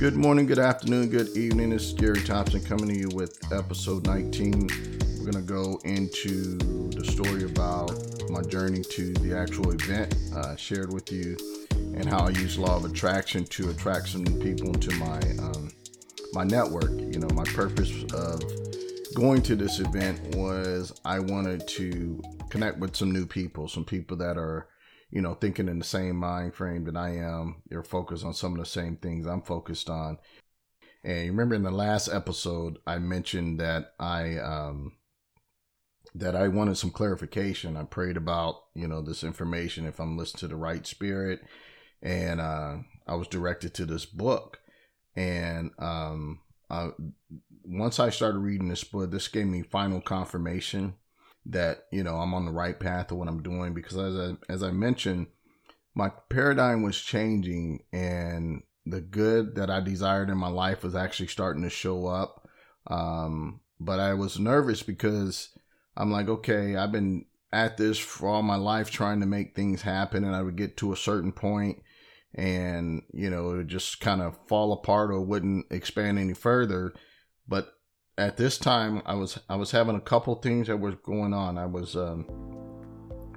Good morning, good afternoon, good evening. It's Gary Thompson coming to you with episode 19. We're going to go into the story about my journey to the actual event uh, shared with you and how I use law of attraction to attract some people into my um, my network. You know, my purpose of going to this event was I wanted to connect with some new people, some people that are you know, thinking in the same mind frame that I am. They're focused on some of the same things I'm focused on. And you remember in the last episode, I mentioned that I um, that I wanted some clarification. I prayed about you know this information if I'm listening to the right spirit, and uh, I was directed to this book. And um, uh, once I started reading this book, this gave me final confirmation that you know I'm on the right path of what I'm doing because as I, as I mentioned, my paradigm was changing and the good that I desired in my life was actually starting to show up. Um, but I was nervous because I'm like, okay, I've been at this for all my life trying to make things happen, and I would get to a certain point and you know it would just kind of fall apart or wouldn't expand any further. But at this time I was I was having a couple things that was going on. I was um,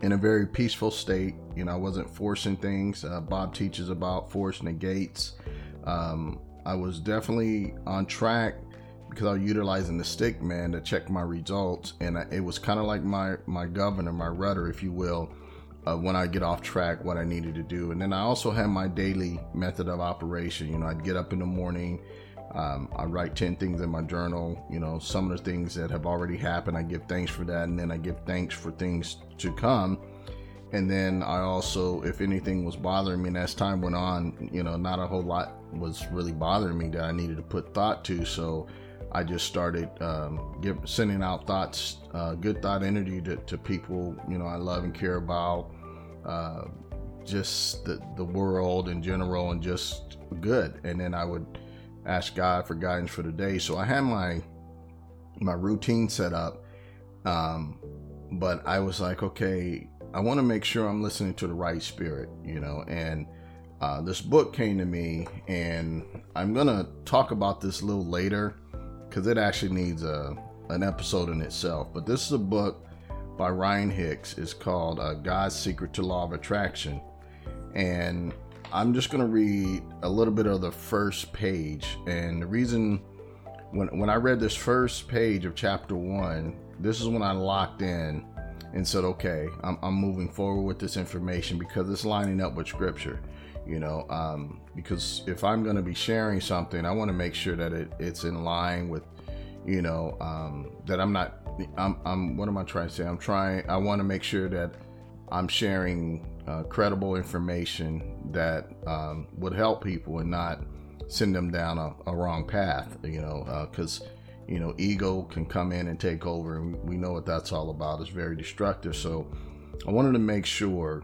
in a very peaceful state. You know, I wasn't forcing things. Uh, Bob teaches about force negates. Um, I was definitely on track because I was utilizing the stick man to check my results, and I, it was kind of like my my governor, my rudder, if you will. Uh, when I get off track, what I needed to do, and then I also had my daily method of operation. You know, I'd get up in the morning, um, I write 10 things in my journal. You know, some of the things that have already happened, I give thanks for that. And then I give thanks for things to come. And then I also, if anything was bothering me, and as time went on, you know, not a whole lot was really bothering me that I needed to put thought to. So I just started um, give, sending out thoughts, uh, good thought energy to, to, people, you know, I love and care about. Uh, just the, the world in general and just good. And then I would ask God for guidance for the day. So I had my my routine set up, um, but I was like, okay, I want to make sure I'm listening to the right spirit, you know. And uh, this book came to me, and I'm gonna talk about this a little later because it actually needs a an episode in itself. But this is a book by Ryan Hicks. It's called uh, God's Secret to Law of Attraction, and I'm just going to read a little bit of the first page. And the reason when, when I read this first page of chapter one, this is when I locked in and said, okay, I'm, I'm moving forward with this information because it's lining up with scripture, you know. Um, because if I'm going to be sharing something, I want to make sure that it, it's in line with, you know, um, that I'm not, I'm, I'm, what am I trying to say? I'm trying, I want to make sure that I'm sharing uh, credible information that um, would help people and not send them down a, a wrong path, you know, because, uh, you know, ego can come in and take over, and we know what that's all about. It's very destructive. So I wanted to make sure,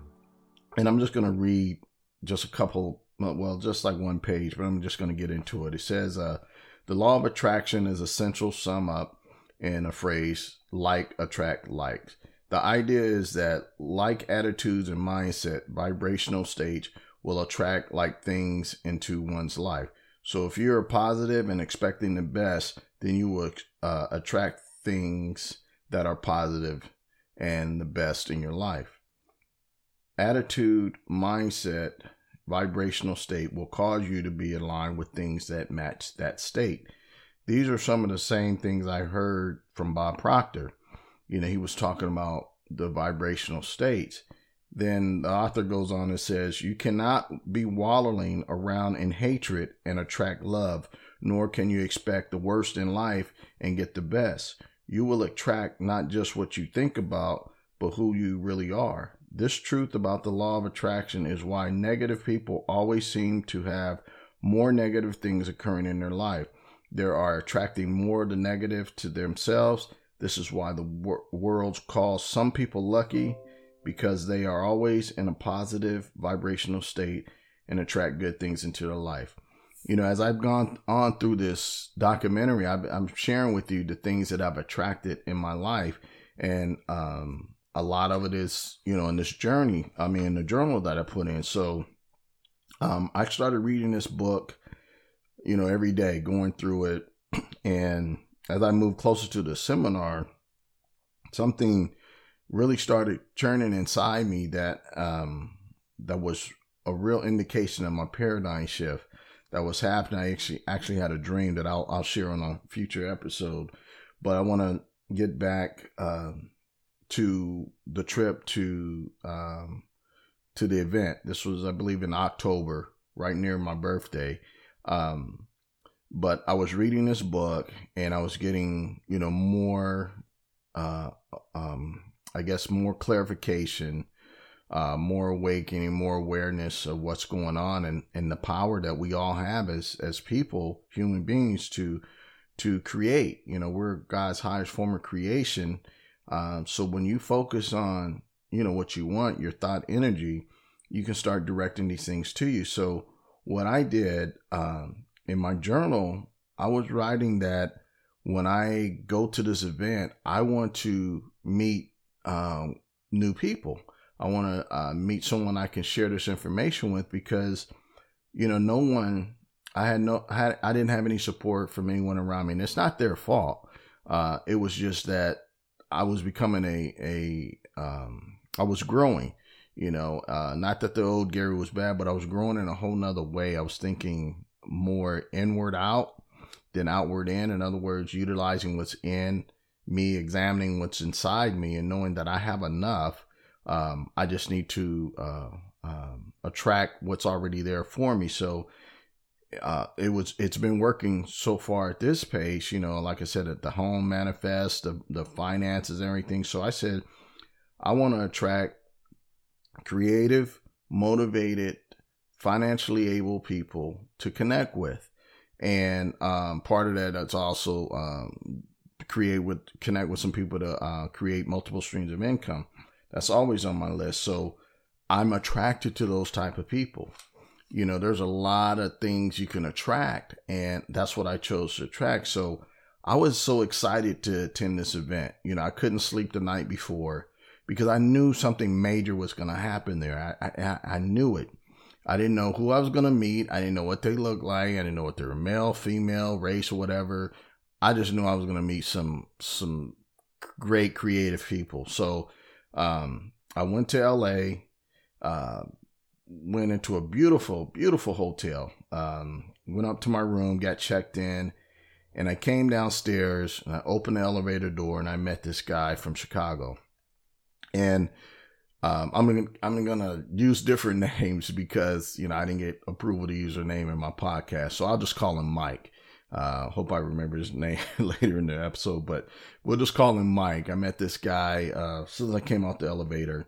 and I'm just going to read just a couple, well, just like one page, but I'm just going to get into it. It says, uh, the law of attraction is essential sum up in a phrase like attract likes. The idea is that like attitudes and mindset, vibrational states will attract like things into one's life. So if you're positive and expecting the best, then you will uh, attract things that are positive and the best in your life. Attitude, mindset, vibrational state will cause you to be aligned with things that match that state. These are some of the same things I heard from Bob Proctor you know, he was talking about the vibrational states. Then the author goes on and says, You cannot be wallowing around in hatred and attract love, nor can you expect the worst in life and get the best. You will attract not just what you think about, but who you really are. This truth about the law of attraction is why negative people always seem to have more negative things occurring in their life. They are attracting more of the negative to themselves this is why the wor- world calls some people lucky because they are always in a positive vibrational state and attract good things into their life. You know, as I've gone on through this documentary, i am sharing with you the things that I've attracted in my life. And um, a lot of it is, you know, in this journey, I mean, the journal that I put in. So um, I started reading this book you know, every day going through it. And as I moved closer to the seminar, something really started churning inside me that um, that was a real indication of my paradigm shift that was happening. I actually actually had a dream that I'll I'll share on a future episode, but I want to get back uh, to the trip to um, to the event. This was, I believe, in October, right near my birthday. Um, but I was reading this book and I was getting, you know, more, uh, um, I guess, more clarification, uh, more awakening, more awareness of what's going on and, and the power that we all have as, as people, human beings to, to create. You know, we're God's highest form of creation. Um, so when you focus on, you know, what you want, your thought energy, you can start directing these things to you. So what I did, um, in my journal, I was writing that when I go to this event, I want to meet um, new people. I want to uh, meet someone I can share this information with because, you know, no one, I had no, I, I didn't have any support from anyone around me. And it's not their fault. Uh, it was just that I was becoming a, a, um, I was growing, you know, uh, not that the old Gary was bad, but I was growing in a whole nother way. I was thinking more inward out than outward in. In other words, utilizing what's in me, examining what's inside me, and knowing that I have enough. Um, I just need to uh, um, attract what's already there for me. So uh, it was it's been working so far at this pace. You know, like I said, at the home manifest, the the finances, everything. So I said, I want to attract creative, motivated, financially able people to connect with. And um, part of that, that's also um, create with connect with some people to uh, create multiple streams of income. That's always on my list. So I'm attracted to those type of people. You know, there's a lot of things you can attract, and that's what I chose to attract. So I was so excited to attend this event. You know, I couldn't sleep the night before because I knew something major was going to happen there. I, I, I knew it. I didn't know who I was going to meet. I didn't know what they looked like. I didn't know what they were male, female, race, or whatever. I just knew I was going to meet some some great creative people. So um, I went to LA, uh, went into a beautiful, beautiful hotel. Um, went up to my room, got checked in, and I came downstairs and I opened the elevator door and I met this guy from Chicago. And um, I'm gonna I'm gonna use different names because you know I didn't get approval to use her name in my podcast, so I'll just call him Mike. Uh, hope I remember his name later in the episode, but we'll just call him Mike. I met this guy uh, as soon as I came out the elevator.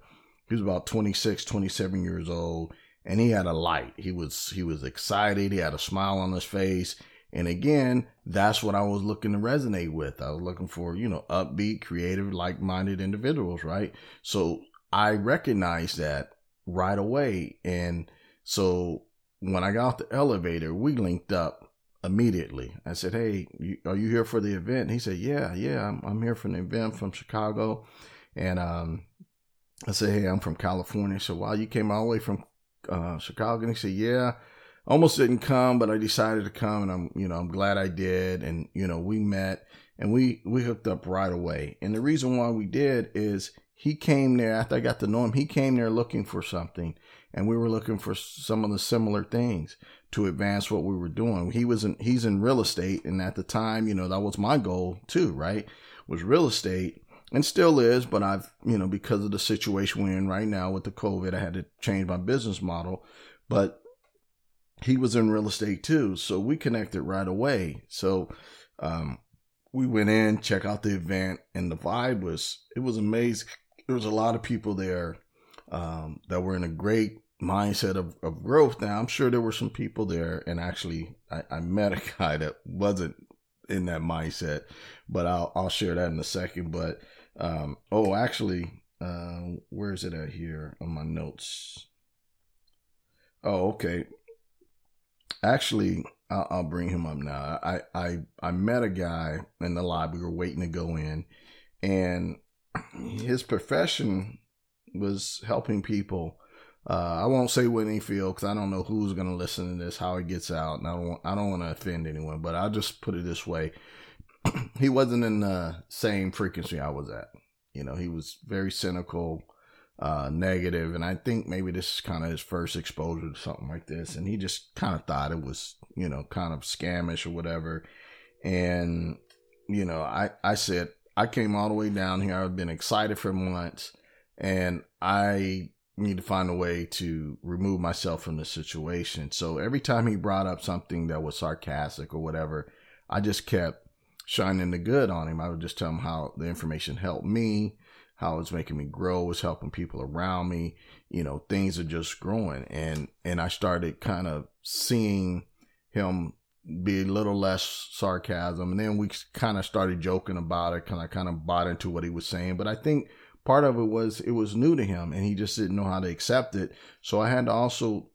He was about 26, 27 years old, and he had a light. He was he was excited. He had a smile on his face. And again, that's what I was looking to resonate with. I was looking for, you know, upbeat, creative, like-minded individuals, right? So I recognized that right away. And so when I got off the elevator, we linked up immediately. I said, Hey, you, are you here for the event? he said, Yeah, yeah, I'm, I'm here for the event from Chicago. And um, I said, Hey, I'm from California. So while you came all the way from uh, Chicago, and he said, Yeah, almost didn't come, but I decided to come and I'm, you know, I'm glad I did. And, you know, we met and we, we hooked up right away. And the reason why we did is he came there after I got to know him. He came there looking for something, and we were looking for some of the similar things to advance what we were doing. He was in he's in real estate, and at the time, you know, that was my goal too. Right, was real estate, and still is. But I've you know because of the situation we're in right now with the COVID, I had to change my business model. But he was in real estate too, so we connected right away. So um, we went in, check out the event, and the vibe was it was amazing there was a lot of people there um, that were in a great mindset of, of growth. Now, I'm sure there were some people there, and actually, I, I met a guy that wasn't in that mindset, but I'll I'll share that in a second. But um, oh, actually, uh, where is it at here on my notes? Oh, okay. Actually, I'll, I'll bring him up now. I, I I met a guy in the lobby. We were waiting to go in, and his profession was helping people Uh, I won't say Whitney Field because I don't know who's gonna listen to this, how it gets out, and I don't want, I don't want to offend anyone. But I'll just put it this way: he wasn't in the same frequency I was at. You know, he was very cynical, uh, negative, and I think maybe this is kind of his first exposure to something like this, and he just kind of thought it was, you know, kind of scamish or whatever. And you know, I I said I came all the way down here. I've been excited for months, and I need to find a way to remove myself from the situation. So every time he brought up something that was sarcastic or whatever, I just kept shining the good on him. I would just tell him how the information helped me, how it's making me grow, it's helping people around me. You know, things are just growing. And and I started kind of seeing him be a little less sarcasm. And then we kind of started joking about it because I kind of bought into what he was saying. But I think part of it was it was new to him and he just didn't know how to accept it. So I had to also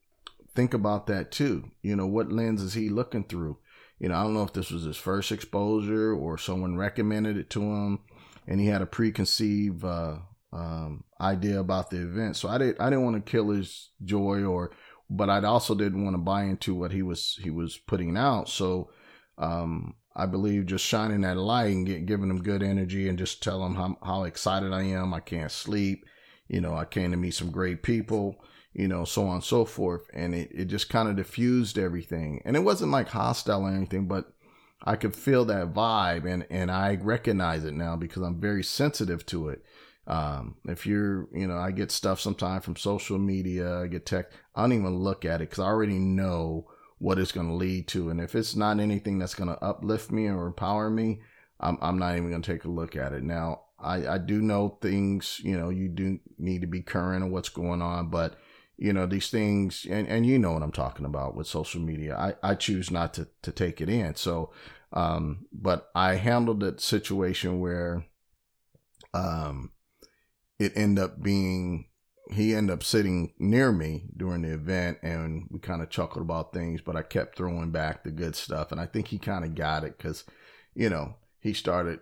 think about that too. You know, what lens is he looking through? You know, I don't know if this was his first exposure or someone recommended it to him and he had a preconceived uh, um, idea about the event. So I didn't I didn't want to kill his joy or but I also didn't want to buy into what he was he was putting out. So um, I believe just shining that light and get, giving them good energy and just tell them how, how excited I am. I can't sleep. You know, I came to meet some great people, you know, so on and so forth. And it, it just kind of diffused everything. And it wasn't like hostile or anything, but I could feel that vibe and, and I recognize it now because I'm very sensitive to it. Um, if you're, you know, I get stuff sometimes from social media, I get tech, I don't even look at it because I already know what it's going to lead to. And if it's not anything that's going to uplift me or empower me, I'm, I'm not even going to take a look at it. Now, I, I do know things, you know, you do need to be current on what's going on, but you know, these things, and, and you know what I'm talking about with social media. I, I choose not to, to take it in. So, um, but I handled that situation where, um, it ended up being he ended up sitting near me during the event and we kind of chuckled about things, but I kept throwing back the good stuff. And I think he kind of got it because, you know, he started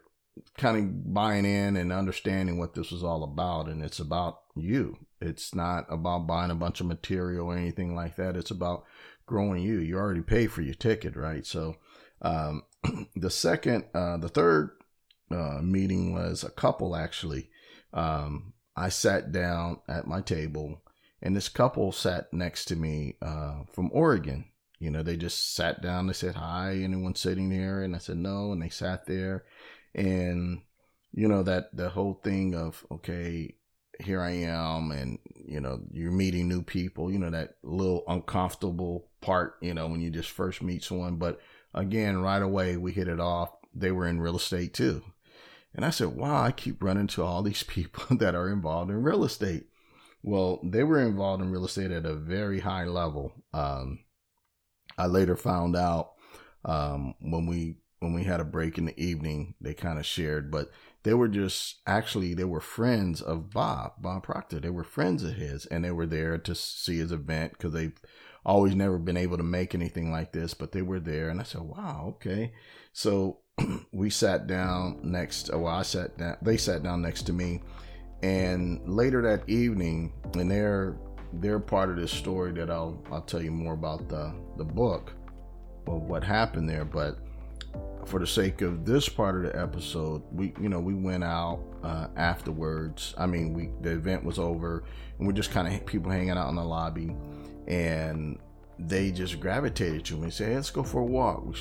kind of buying in and understanding what this was all about. And it's about you. It's not about buying a bunch of material or anything like that. It's about growing you. You already paid for your ticket, right? So, um, the second, uh, the third, uh, meeting was a couple actually. Um, I sat down at my table, and this couple sat next to me uh, from Oregon. You know, they just sat down. They said, "Hi, anyone sitting there?" And I said, "No." And they sat there, and you know that the whole thing of okay, here I am, and you know you're meeting new people. You know that little uncomfortable part. You know when you just first meet someone, but again, right away we hit it off. They were in real estate too. And I said, wow, I keep running to all these people that are involved in real estate. Well, they were involved in real estate at a very high level. Um, I later found out um, when we when we had a break in the evening, they kind of shared, but they were just actually they were friends of Bob, Bob Proctor. They were friends of his, and they were there to see his event because they've always never been able to make anything like this, but they were there. And I said, wow, okay. So we sat down next. Well, I sat down. They sat down next to me, and later that evening, and they're they're part of this story that I'll I'll tell you more about the the book of what happened there. But for the sake of this part of the episode, we you know we went out uh, afterwards. I mean, we the event was over, and we're just kind of people hanging out in the lobby, and they just gravitated to me hey, "Let's go for a walk."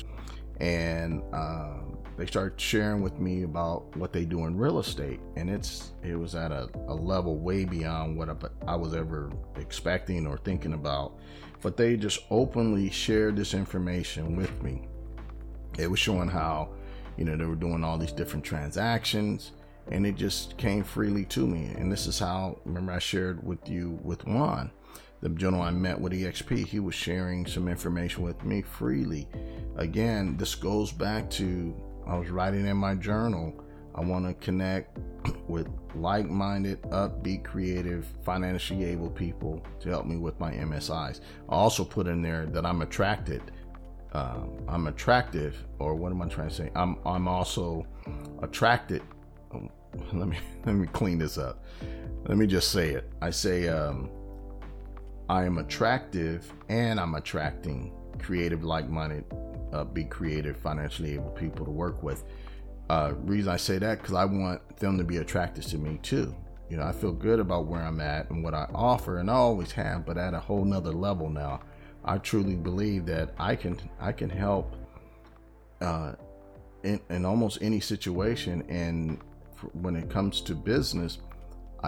And uh, they started sharing with me about what they do in real estate. And it's it was at a, a level way beyond what I was ever expecting or thinking about. But they just openly shared this information with me. It was showing how you know they were doing all these different transactions and it just came freely to me. And this is how remember i shared with you with juan the gentleman I met with EXP, he was sharing some information with me freely. Again, this goes back to I was writing in my journal. I want to connect with like minded, upbeat, creative, financially able people to help me with my MSIs. I also put in there that I'm attracted. Um, I'm attractive, or what am I trying to say? I'm I'm also attracted. Um, let me let me clean this up. Let me just say it. I say um, I am attractive and I'm attracting creative, like minded, uh, be creative, financially able people to work with. Uh, reason I say that because I want them to be attracted to me too. You know, I feel good about where I'm at and what I offer, and I always have, but at a whole nother level now. I truly believe that I can I can help uh, in, in almost any situation, and when it comes to business,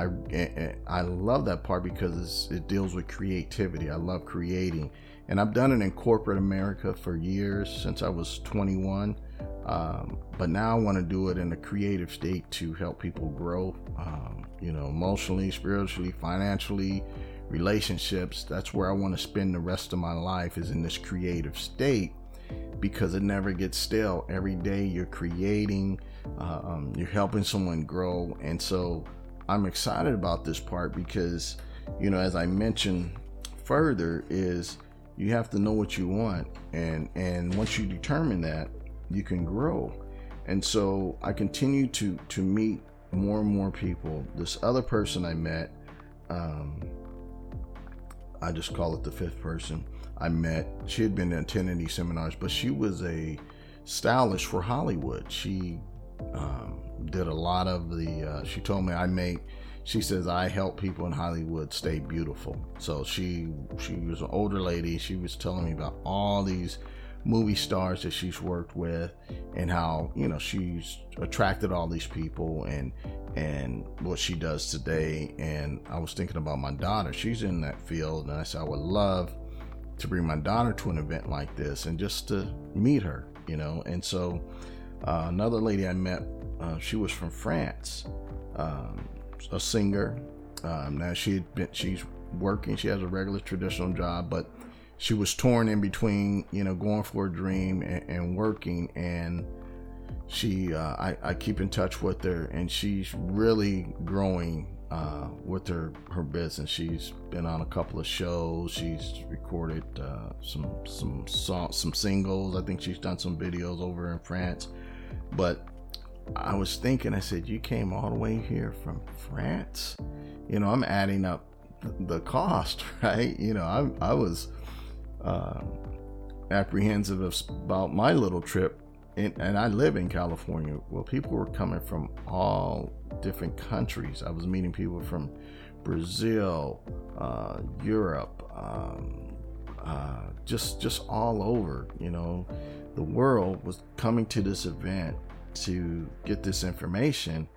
I I love that part because it deals with creativity. I love creating, and I've done it in corporate America for years since I was 21. Um, but now I want to do it in a creative state to help people grow, um, you know, emotionally, spiritually, financially, relationships. That's where I want to spend the rest of my life is in this creative state because it never gets stale. Every day you're creating, uh, um, you're helping someone grow. And so I'm excited about this part because, you know, as I mentioned further, is you have to know what you want. And, and once you determine that, you can grow. And so I continue to, to meet more and more people. This other person I met, um, I just call it the fifth person I met. She had been attending these seminars, but she was a stylist for Hollywood. She um, did a lot of the. Uh, she told me I make. She says I help people in Hollywood stay beautiful. So she she was an older lady. She was telling me about all these movie stars that she's worked with and how you know she's attracted all these people and and what she does today and i was thinking about my daughter she's in that field and i said i would love to bring my daughter to an event like this and just to meet her you know and so uh, another lady i met uh, she was from france um, a singer um, now she had been she's working she has a regular traditional job but she was torn in between, you know, going for a dream and, and working. And she, uh, I, I, keep in touch with her, and she's really growing uh, with her her business. She's been on a couple of shows. She's recorded uh, some some song, some singles. I think she's done some videos over in France. But I was thinking, I said, you came all the way here from France. You know, I'm adding up the cost, right? You know, I I was uh, apprehensive about my little trip. And, and I live in California. Well, people were coming from all different countries. I was meeting people from Brazil, uh, Europe, um, uh, just just all over. You know, the world was coming to this event to get this information,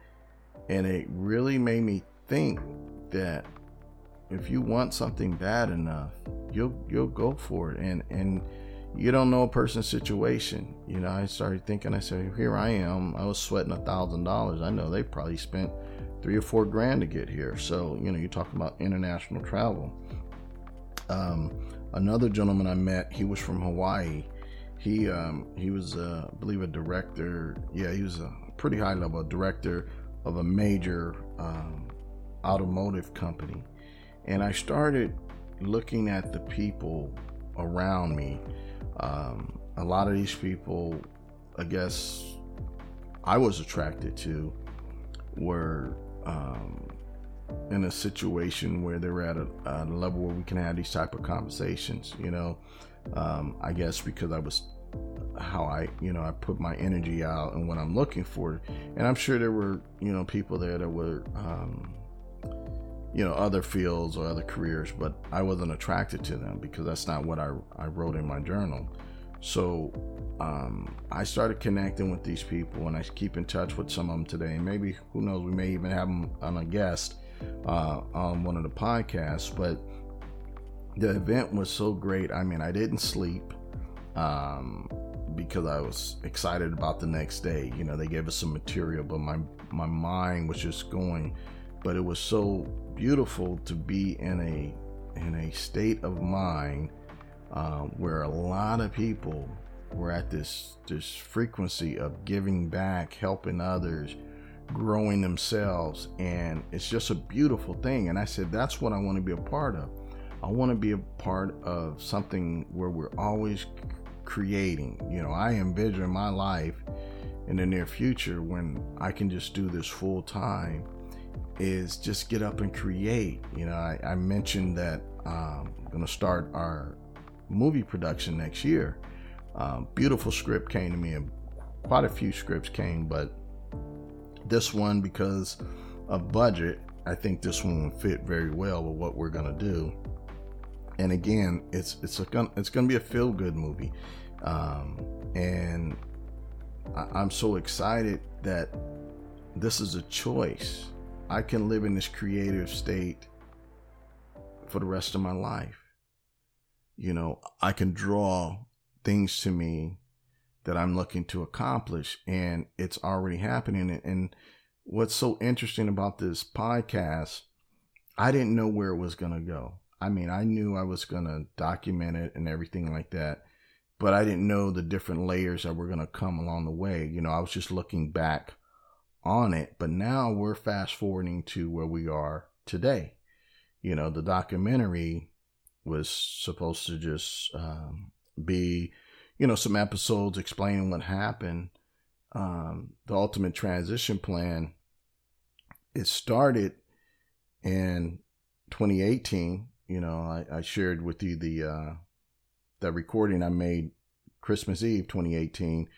and it really made me think that if you want something bad enough, you'll you'll go for it. And and you don't know a person's situation. You know, I started thinking. I said, here I am. I was sweating a thousand dollars. I know they probably spent three or four grand to get here. So you know, you're talking about international travel. Um, another gentleman I met, he was from Hawaii. He um, he was, uh, I believe, a director. Yeah, he was a pretty high level director of a major um, automotive company and I started looking at the people around me. Um, a lot of these people, I guess, I was attracted to were um, in a situation where they were at a, a, level where we can have these type of conversations. You know, um, I guess because I was how I, you know, I put my energy out and what I'm looking for, and I'm sure there were, you know, people there that were um, you know other fields or other careers but i wasn't attracted to them because that's not what i, I wrote in my journal. So um, i started connecting with these people and i keep in touch with some of them today. And maybe who knows we may even have them on a guest uh, on one of the podcasts but the event was so great i mean i didn't sleep um, because i was excited about the next day you know they gave us some material but my my mind was just going but it was so beautiful to be in a in a state of mind uh, where a lot of people were at this this frequency of giving back, helping others, growing themselves, and it's just a beautiful thing. And I said that's what I want to be a part of. I want to be a part of something where we're always creating. You know, I envision my life in the near future when I can just do this full time is just get up and create. You know, I, I mentioned that um, I'm going to start our movie production next year. Um, beautiful script came to me, and quite a few scripts came, but this one, because of budget, I think this one will fit very well with what we're going to do. And again, it's it's a it's to be a feel good movie, um, and I, I'm so excited that this is a choice. I can live in this creative state for the rest of my life. You know, I can draw things to me that I'm looking to accomplish, and it's already happening. And what's so interesting about this podcast, I didn't know where it was going to go. I mean, I knew I was going to document it and everything like that, but I didn't know the different layers that were going to come along the way. You know, I was just looking back on it, but now we're fast forwarding to where we are today. You know, the documentary was supposed to just um, be, you know, some episodes explaining what happened. Um, the ultimate transition plan. It started in 2018. You know, I, I shared with you the uh, the recording I made Christmas Eve 2018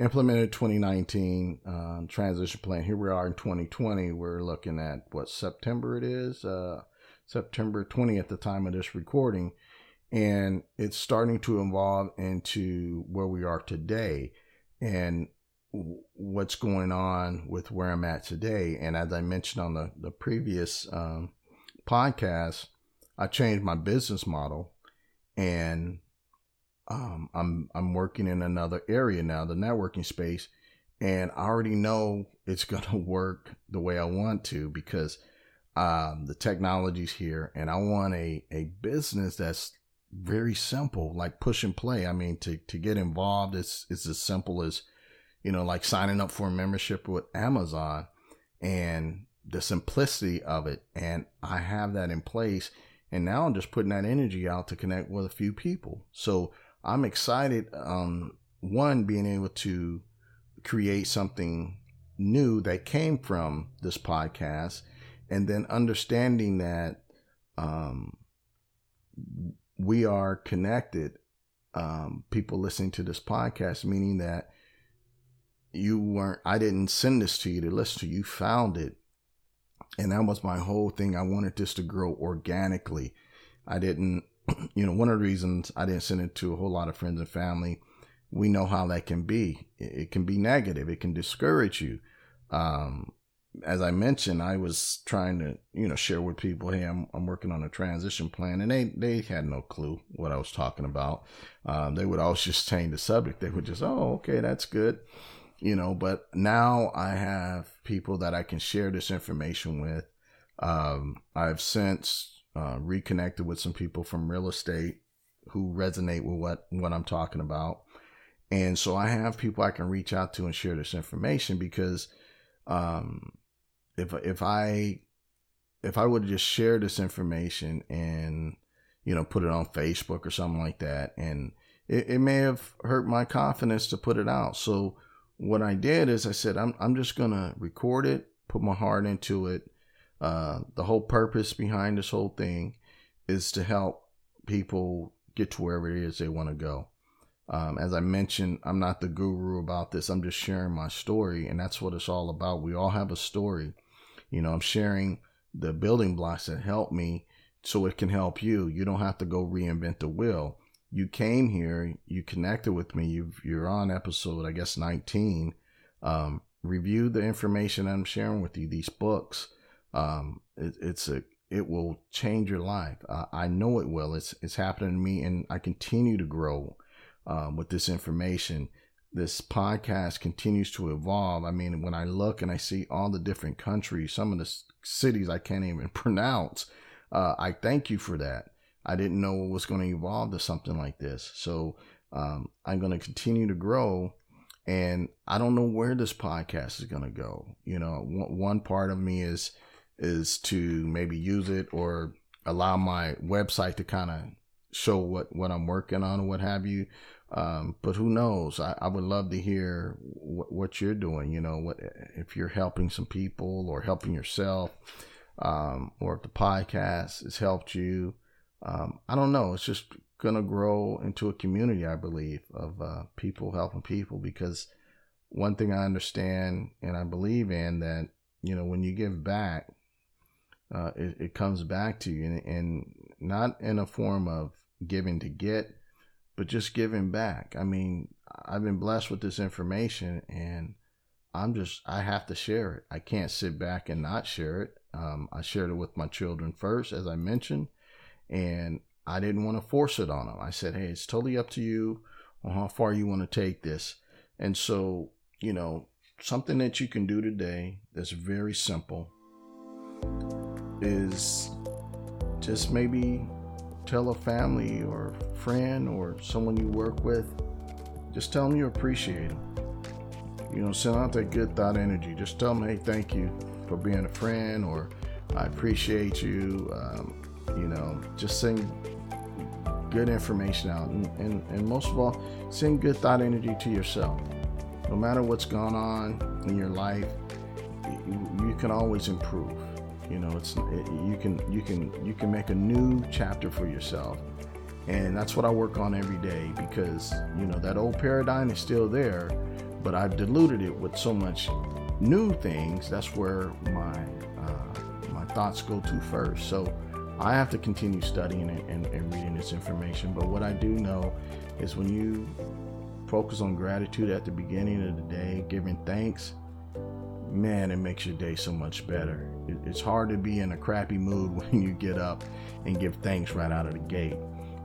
implemented 2019 uh, transition plan. Here we are in 2020. We're looking at what September it is, uh, September 20 at the time of this recording, and it's starting to evolve into where we are today and what's going on with where I'm at today. And as I mentioned on the the previous um, podcast, I changed my business model and um, I'm I'm working in another area now, the networking space, and I already know it's gonna work the way I want to because um, the technology's here, and I want a a business that's very simple, like push and play. I mean, to to get involved, it's it's as simple as you know, like signing up for a membership with Amazon, and the simplicity of it, and I have that in place. And now I'm just putting that energy out to connect with a few people. So I'm excited. Um, one, being able to create something new that came from this podcast, and then understanding that um, we are connected. Um, people listening to this podcast, meaning that you weren't, I didn't send this to you to listen to, you found it. And that was my whole thing. I wanted this to grow organically. I didn't you know, one of the reasons I didn't send it to a whole lot of friends and family, we know how that can be. It can be negative. It can discourage you. Um, as I mentioned, I was trying to, you know, share with people, hey, I'm, I'm working on a transition plan, and they they had no clue what I was talking about. Um, they would always just change the subject. They would just, oh, okay, that's good, you know. But now I have people that I can share this information with. Um, I've since uh, reconnected with some people from real estate who resonate with what what I'm talking about, and so I have people I can reach out to and share this information because um, if if I if I would just share this information and you know put it on Facebook or something like that, and it, it may have hurt my confidence to put it out. So what I did is I said I'm I'm just gonna record it, put my heart into it, uh, the whole purpose behind this whole thing is to help people get to wherever it is they want to go. Um, as I mentioned, I'm not the guru about this. I'm just sharing my story, and that's what it's all about. We all have a story. You know, I'm sharing the building blocks that help me so it can help you. You don't have to go reinvent the wheel. You came here, you connected with me, you you're on episode, I guess, 19. Um, review the information I'm sharing with you, these books um, it, it's a it will change your life. Uh, I know it will. It's it's happening to me, and I continue to grow um, with this information. This podcast continues to evolve. I mean, when I look and I see all the different countries, some of the cities I can't even pronounce, uh, I thank you for that. I didn't know it was going to evolve to something like this. So um, I'm going to continue to grow and I don't know where this podcast is going to go. You know, one, part of me is is to maybe use it or allow my website to kind of show what what I'm working on or what have you. Um, but who knows? I, I would love to hear what, what you're doing. You know, what if you're helping some people or helping yourself, um, or if the podcast has helped you. Um, I don't know. It's just gonna grow into a community, I believe, of uh, people helping people. Because one thing I understand and I believe in that you know when you give back, uh, it, it comes back to you, and, and not in a form of giving to get but just giving back. I mean, I've been blessed with this information and I'm just, I have to share it. I can't sit back and not share it. Um, I shared it with my children first, as I mentioned, and I didn't want to force it on them. I said, hey, it's totally up to you on how far you want to take this. And so, you know, something that you can do today that's very simple is just maybe tell a family or friend or someone you work with, just tell them you appreciate them. You know, send out that good thought energy. Just tell them, hey, thank you for being a friend, or I appreciate you. Um, you know, just send good information out. And, and, and most of all, send good thought energy to yourself. No matter what's going on in your life, you, you can always improve. You know, it's it, you can you can you can make a new chapter for yourself, and that's what I work on every day because you know that old paradigm is still there, but I've diluted it with so much new things. That's where my uh, my thoughts go to first. So I have to continue studying and, and, and reading this information. But what I do know is when you focus on gratitude at the beginning of the day, giving thanks man, it makes your day so much better. It's hard to be in a crappy mood when you get up and give thanks right out of the gate.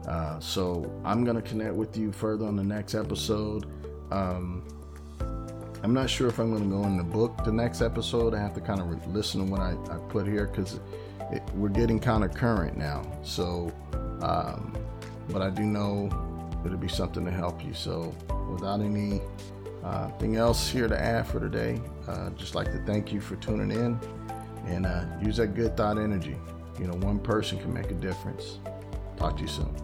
Uh, so I'm going to connect with you further on the next episode. Um, I'm not sure if I'm going to go in the book the next episode. I have to kind of re- listen to what I, I put here because we're getting kind of current now. So, um, but I do know it'll be something to help you. So, without any uh, thing else here to add for today? Uh, just like to thank you for tuning in and uh, use that good thought energy. You know, one person can make a difference. Talk to you soon.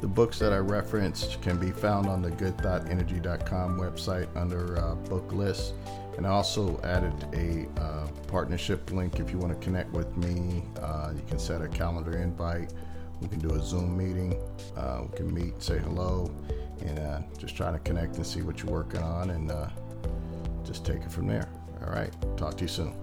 The books that I referenced can be found on the goodthoughtenergy.com website under uh, book list. And I also added a uh, partnership link if you want to connect with me. Uh, you can set a calendar invite. We can do a Zoom meeting. Uh, we can meet, say hello, and uh, just try to connect and see what you're working on and uh, just take it from there. All right. Talk to you soon.